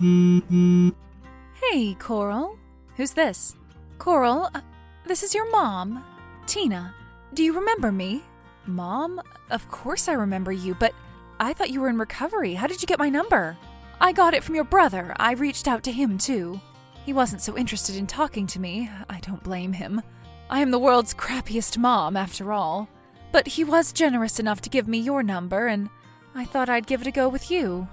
Hey, Coral. Who's this? Coral, uh, this is your mom, Tina. Do you remember me? Mom? Of course I remember you, but I thought you were in recovery. How did you get my number? I got it from your brother. I reached out to him, too. He wasn't so interested in talking to me. I don't blame him. I am the world's crappiest mom, after all. But he was generous enough to give me your number, and I thought I'd give it a go with you.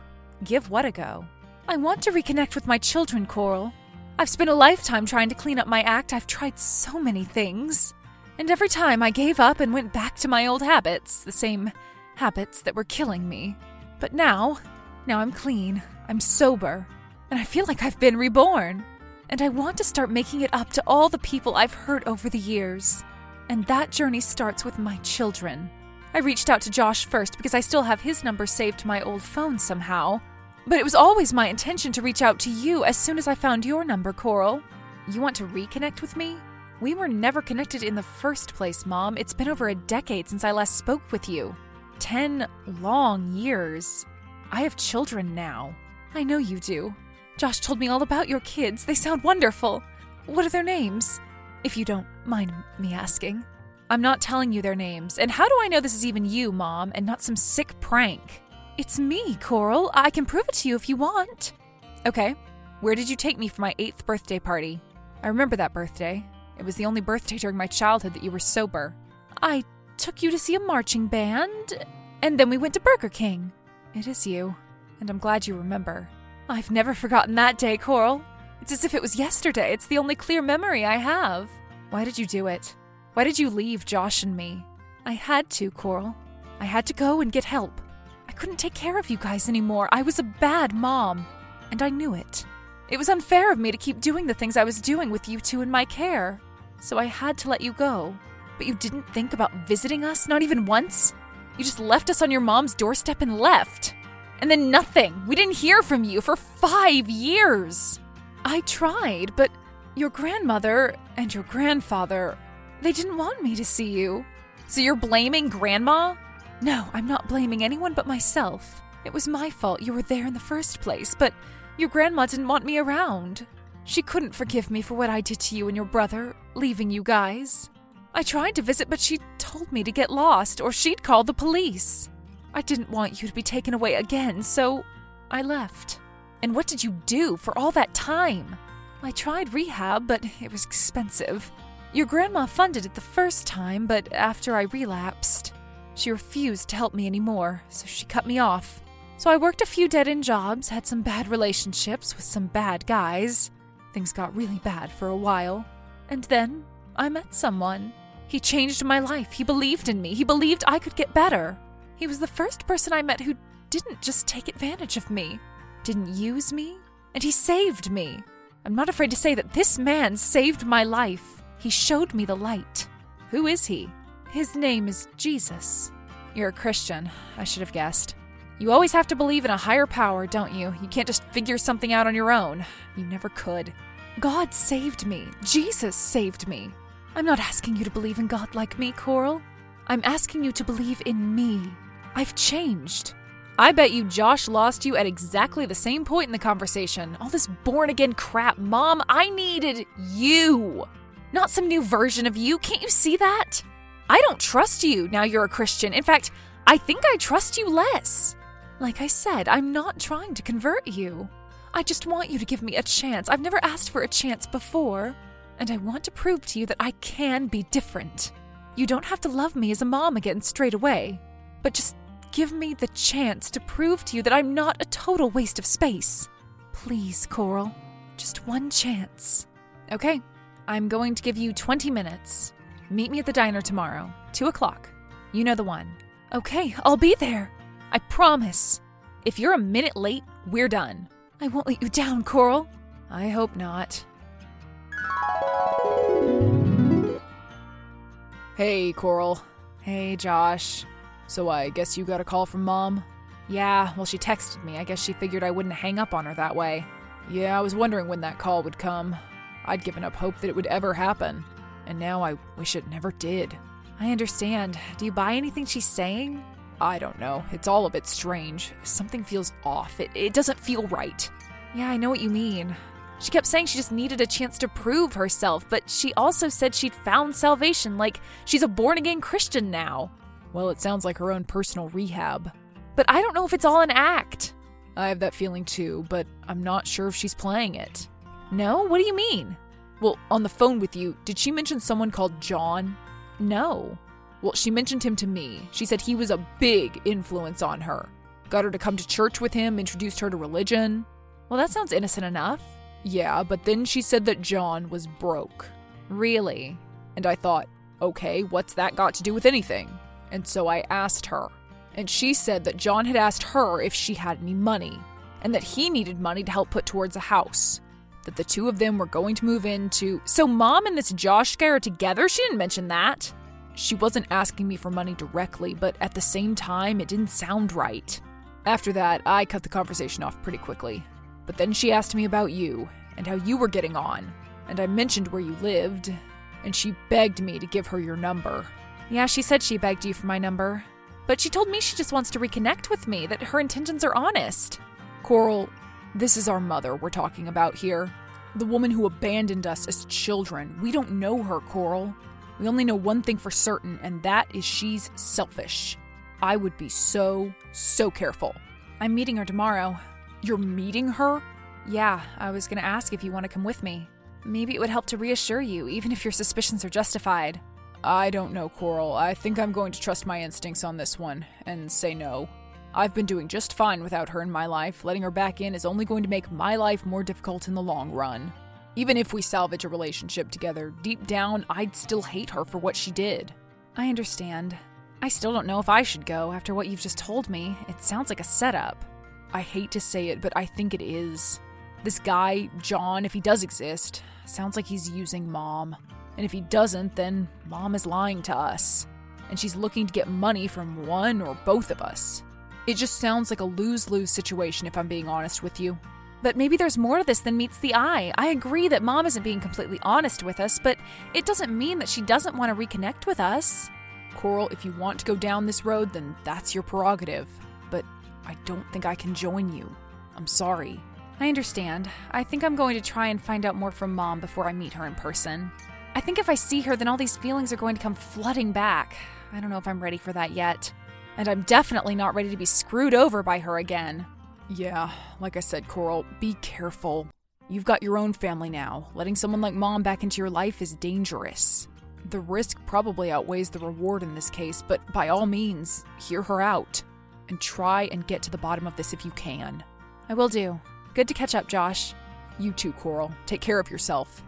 Give what a go? I want to reconnect with my children, Coral. I've spent a lifetime trying to clean up my act. I've tried so many things. And every time I gave up and went back to my old habits, the same habits that were killing me. But now, now I'm clean, I'm sober, and I feel like I've been reborn. And I want to start making it up to all the people I've hurt over the years. And that journey starts with my children. I reached out to Josh first because I still have his number saved to my old phone somehow. But it was always my intention to reach out to you as soon as I found your number, Coral. You want to reconnect with me? We were never connected in the first place, Mom. It's been over a decade since I last spoke with you. Ten long years. I have children now. I know you do. Josh told me all about your kids. They sound wonderful. What are their names? If you don't mind me asking. I'm not telling you their names. And how do I know this is even you, Mom, and not some sick prank? It's me, Coral. I can prove it to you if you want. Okay. Where did you take me for my eighth birthday party? I remember that birthday. It was the only birthday during my childhood that you were sober. I took you to see a marching band, and then we went to Burger King. It is you, and I'm glad you remember. I've never forgotten that day, Coral. It's as if it was yesterday. It's the only clear memory I have. Why did you do it? Why did you leave Josh and me? I had to, Coral. I had to go and get help. Couldn't take care of you guys anymore. I was a bad mom, and I knew it. It was unfair of me to keep doing the things I was doing with you two in my care. So I had to let you go. But you didn't think about visiting us, not even once? You just left us on your mom's doorstep and left. And then nothing. We didn't hear from you for five years. I tried, but your grandmother and your grandfather, they didn't want me to see you. So you're blaming Grandma? No, I'm not blaming anyone but myself. It was my fault you were there in the first place, but your grandma didn't want me around. She couldn't forgive me for what I did to you and your brother, leaving you guys. I tried to visit, but she told me to get lost or she'd call the police. I didn't want you to be taken away again, so I left. And what did you do for all that time? I tried rehab, but it was expensive. Your grandma funded it the first time, but after I relapsed, she refused to help me anymore, so she cut me off. So I worked a few dead end jobs, had some bad relationships with some bad guys. Things got really bad for a while. And then I met someone. He changed my life. He believed in me. He believed I could get better. He was the first person I met who didn't just take advantage of me, didn't use me, and he saved me. I'm not afraid to say that this man saved my life. He showed me the light. Who is he? His name is Jesus. You're a Christian. I should have guessed. You always have to believe in a higher power, don't you? You can't just figure something out on your own. You never could. God saved me. Jesus saved me. I'm not asking you to believe in God like me, Coral. I'm asking you to believe in me. I've changed. I bet you Josh lost you at exactly the same point in the conversation. All this born again crap, Mom. I needed you, not some new version of you. Can't you see that? I don't trust you now you're a Christian. In fact, I think I trust you less. Like I said, I'm not trying to convert you. I just want you to give me a chance. I've never asked for a chance before, and I want to prove to you that I can be different. You don't have to love me as a mom again straight away, but just give me the chance to prove to you that I'm not a total waste of space. Please, Coral, just one chance. Okay, I'm going to give you 20 minutes. Meet me at the diner tomorrow, 2 o'clock. You know the one. Okay, I'll be there. I promise. If you're a minute late, we're done. I won't let you down, Coral. I hope not. Hey, Coral. Hey, Josh. So I guess you got a call from Mom? Yeah, well, she texted me. I guess she figured I wouldn't hang up on her that way. Yeah, I was wondering when that call would come. I'd given up hope that it would ever happen, and now I wish it never did. I understand. Do you buy anything she's saying? I don't know. It's all a bit strange. Something feels off. It, it doesn't feel right. Yeah, I know what you mean. She kept saying she just needed a chance to prove herself, but she also said she'd found salvation, like she's a born again Christian now. Well, it sounds like her own personal rehab. But I don't know if it's all an act. I have that feeling too, but I'm not sure if she's playing it. No? What do you mean? Well, on the phone with you, did she mention someone called John? No. Well, she mentioned him to me. She said he was a big influence on her. Got her to come to church with him, introduced her to religion. Well, that sounds innocent enough. Yeah, but then she said that John was broke. Really? And I thought, okay, what's that got to do with anything? And so I asked her. And she said that John had asked her if she had any money, and that he needed money to help put towards a house. That the two of them were going to move into. So, mom and this Josh guy are together? She didn't mention that. She wasn't asking me for money directly, but at the same time, it didn't sound right. After that, I cut the conversation off pretty quickly. But then she asked me about you and how you were getting on, and I mentioned where you lived, and she begged me to give her your number. Yeah, she said she begged you for my number. But she told me she just wants to reconnect with me, that her intentions are honest. Coral, this is our mother we're talking about here. The woman who abandoned us as children. We don't know her, Coral. We only know one thing for certain, and that is she's selfish. I would be so, so careful. I'm meeting her tomorrow. You're meeting her? Yeah, I was gonna ask if you want to come with me. Maybe it would help to reassure you, even if your suspicions are justified. I don't know, Coral. I think I'm going to trust my instincts on this one and say no. I've been doing just fine without her in my life. Letting her back in is only going to make my life more difficult in the long run. Even if we salvage a relationship together, deep down, I'd still hate her for what she did. I understand. I still don't know if I should go after what you've just told me. It sounds like a setup. I hate to say it, but I think it is. This guy, John, if he does exist, sounds like he's using mom. And if he doesn't, then mom is lying to us. And she's looking to get money from one or both of us. It just sounds like a lose lose situation, if I'm being honest with you. But maybe there's more to this than meets the eye. I agree that mom isn't being completely honest with us, but it doesn't mean that she doesn't want to reconnect with us. Coral, if you want to go down this road, then that's your prerogative. But I don't think I can join you. I'm sorry. I understand. I think I'm going to try and find out more from mom before I meet her in person. I think if I see her, then all these feelings are going to come flooding back. I don't know if I'm ready for that yet. And I'm definitely not ready to be screwed over by her again. Yeah, like I said, Coral, be careful. You've got your own family now. Letting someone like mom back into your life is dangerous. The risk probably outweighs the reward in this case, but by all means, hear her out. And try and get to the bottom of this if you can. I will do. Good to catch up, Josh. You too, Coral. Take care of yourself.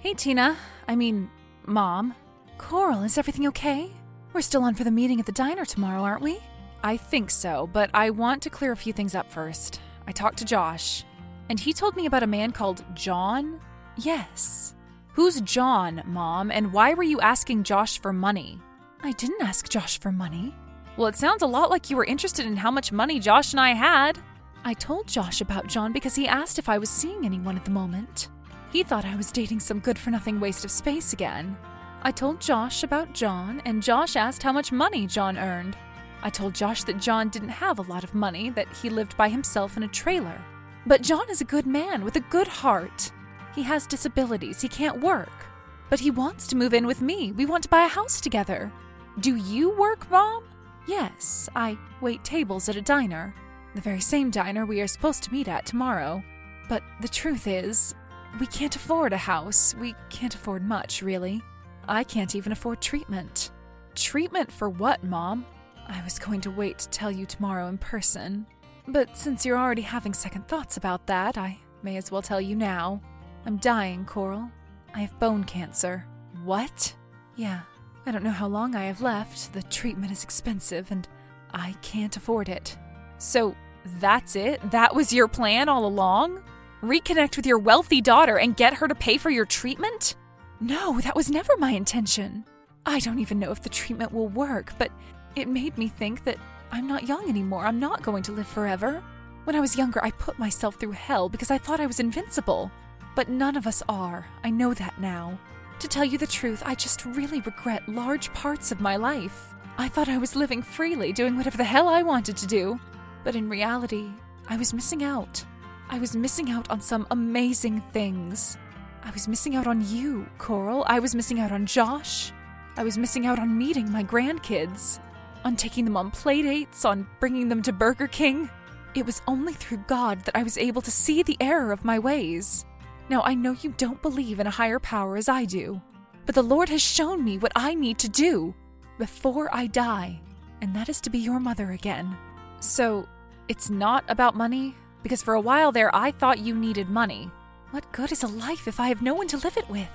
Hey, Tina. I mean, Mom. Coral, is everything okay? We're still on for the meeting at the diner tomorrow, aren't we? I think so, but I want to clear a few things up first. I talked to Josh, and he told me about a man called John. Yes. Who's John, Mom, and why were you asking Josh for money? I didn't ask Josh for money. Well, it sounds a lot like you were interested in how much money Josh and I had. I told Josh about John because he asked if I was seeing anyone at the moment. He thought I was dating some good for nothing waste of space again. I told Josh about John, and Josh asked how much money John earned. I told Josh that John didn't have a lot of money, that he lived by himself in a trailer. But John is a good man with a good heart. He has disabilities, he can't work. But he wants to move in with me. We want to buy a house together. Do you work, Mom? Yes, I wait tables at a diner. The very same diner we are supposed to meet at tomorrow. But the truth is, we can't afford a house. We can't afford much, really. I can't even afford treatment. Treatment for what, Mom? I was going to wait to tell you tomorrow in person. But since you're already having second thoughts about that, I may as well tell you now. I'm dying, Coral. I have bone cancer. What? Yeah. I don't know how long I have left. The treatment is expensive, and I can't afford it. So, that's it? That was your plan all along? Reconnect with your wealthy daughter and get her to pay for your treatment? No, that was never my intention. I don't even know if the treatment will work, but it made me think that I'm not young anymore. I'm not going to live forever. When I was younger, I put myself through hell because I thought I was invincible. But none of us are. I know that now. To tell you the truth, I just really regret large parts of my life. I thought I was living freely, doing whatever the hell I wanted to do. But in reality, I was missing out. I was missing out on some amazing things. I was missing out on you, Coral. I was missing out on Josh. I was missing out on meeting my grandkids, on taking them on playdates, on bringing them to Burger King. It was only through God that I was able to see the error of my ways. Now, I know you don't believe in a higher power as I do, but the Lord has shown me what I need to do before I die, and that is to be your mother again. So, it's not about money? Because for a while there, I thought you needed money. What good is a life if I have no one to live it with?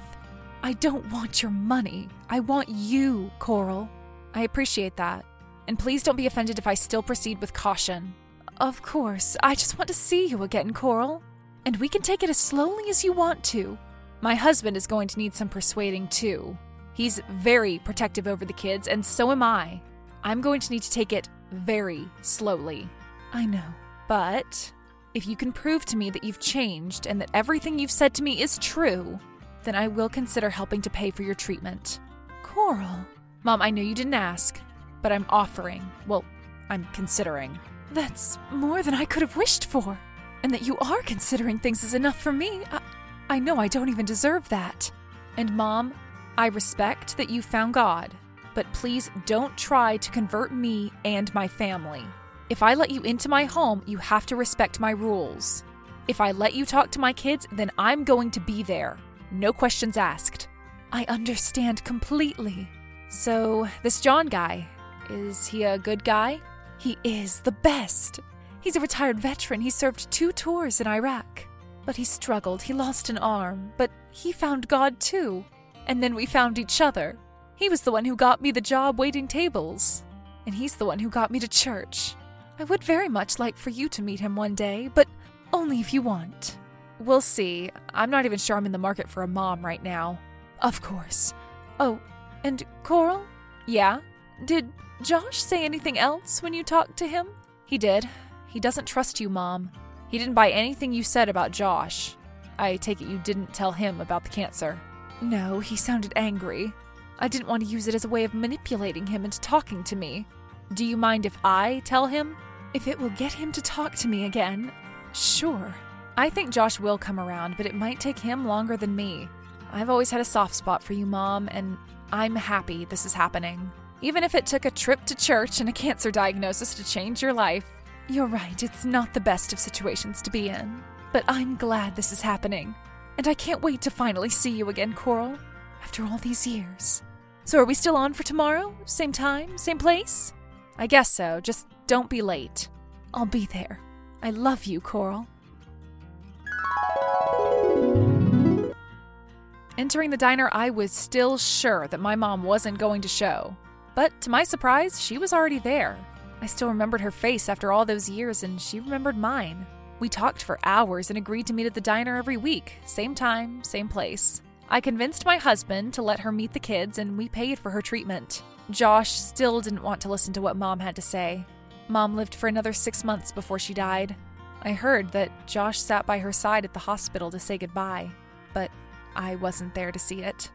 I don't want your money. I want you, Coral. I appreciate that. And please don't be offended if I still proceed with caution. Of course. I just want to see you again, Coral. And we can take it as slowly as you want to. My husband is going to need some persuading too. He's very protective over the kids, and so am I. I'm going to need to take it very slowly. I know. But if you can prove to me that you've changed and that everything you've said to me is true, then I will consider helping to pay for your treatment. Coral. Mom, I know you didn't ask, but I'm offering. Well, I'm considering. That's more than I could have wished for. And that you are considering things is enough for me. I, I know I don't even deserve that. And, Mom, I respect that you found God, but please don't try to convert me and my family. If I let you into my home, you have to respect my rules. If I let you talk to my kids, then I'm going to be there. No questions asked. I understand completely. So, this John guy, is he a good guy? He is the best. He's a retired veteran. He served two tours in Iraq. But he struggled. He lost an arm. But he found God too. And then we found each other. He was the one who got me the job waiting tables. And he's the one who got me to church. I would very much like for you to meet him one day, but only if you want. We'll see. I'm not even sure I'm in the market for a mom right now. Of course. Oh, and Coral? Yeah? Did Josh say anything else when you talked to him? He did. He doesn't trust you, Mom. He didn't buy anything you said about Josh. I take it you didn't tell him about the cancer. No, he sounded angry. I didn't want to use it as a way of manipulating him into talking to me. Do you mind if I tell him? If it will get him to talk to me again, sure. I think Josh will come around, but it might take him longer than me. I've always had a soft spot for you, Mom, and I'm happy this is happening. Even if it took a trip to church and a cancer diagnosis to change your life. You're right, it's not the best of situations to be in. But I'm glad this is happening. And I can't wait to finally see you again, Coral, after all these years. So are we still on for tomorrow? Same time, same place? I guess so, just don't be late. I'll be there. I love you, Coral. Entering the diner, I was still sure that my mom wasn't going to show. But to my surprise, she was already there. I still remembered her face after all those years, and she remembered mine. We talked for hours and agreed to meet at the diner every week, same time, same place. I convinced my husband to let her meet the kids, and we paid for her treatment. Josh still didn't want to listen to what mom had to say. Mom lived for another six months before she died. I heard that Josh sat by her side at the hospital to say goodbye, but I wasn't there to see it.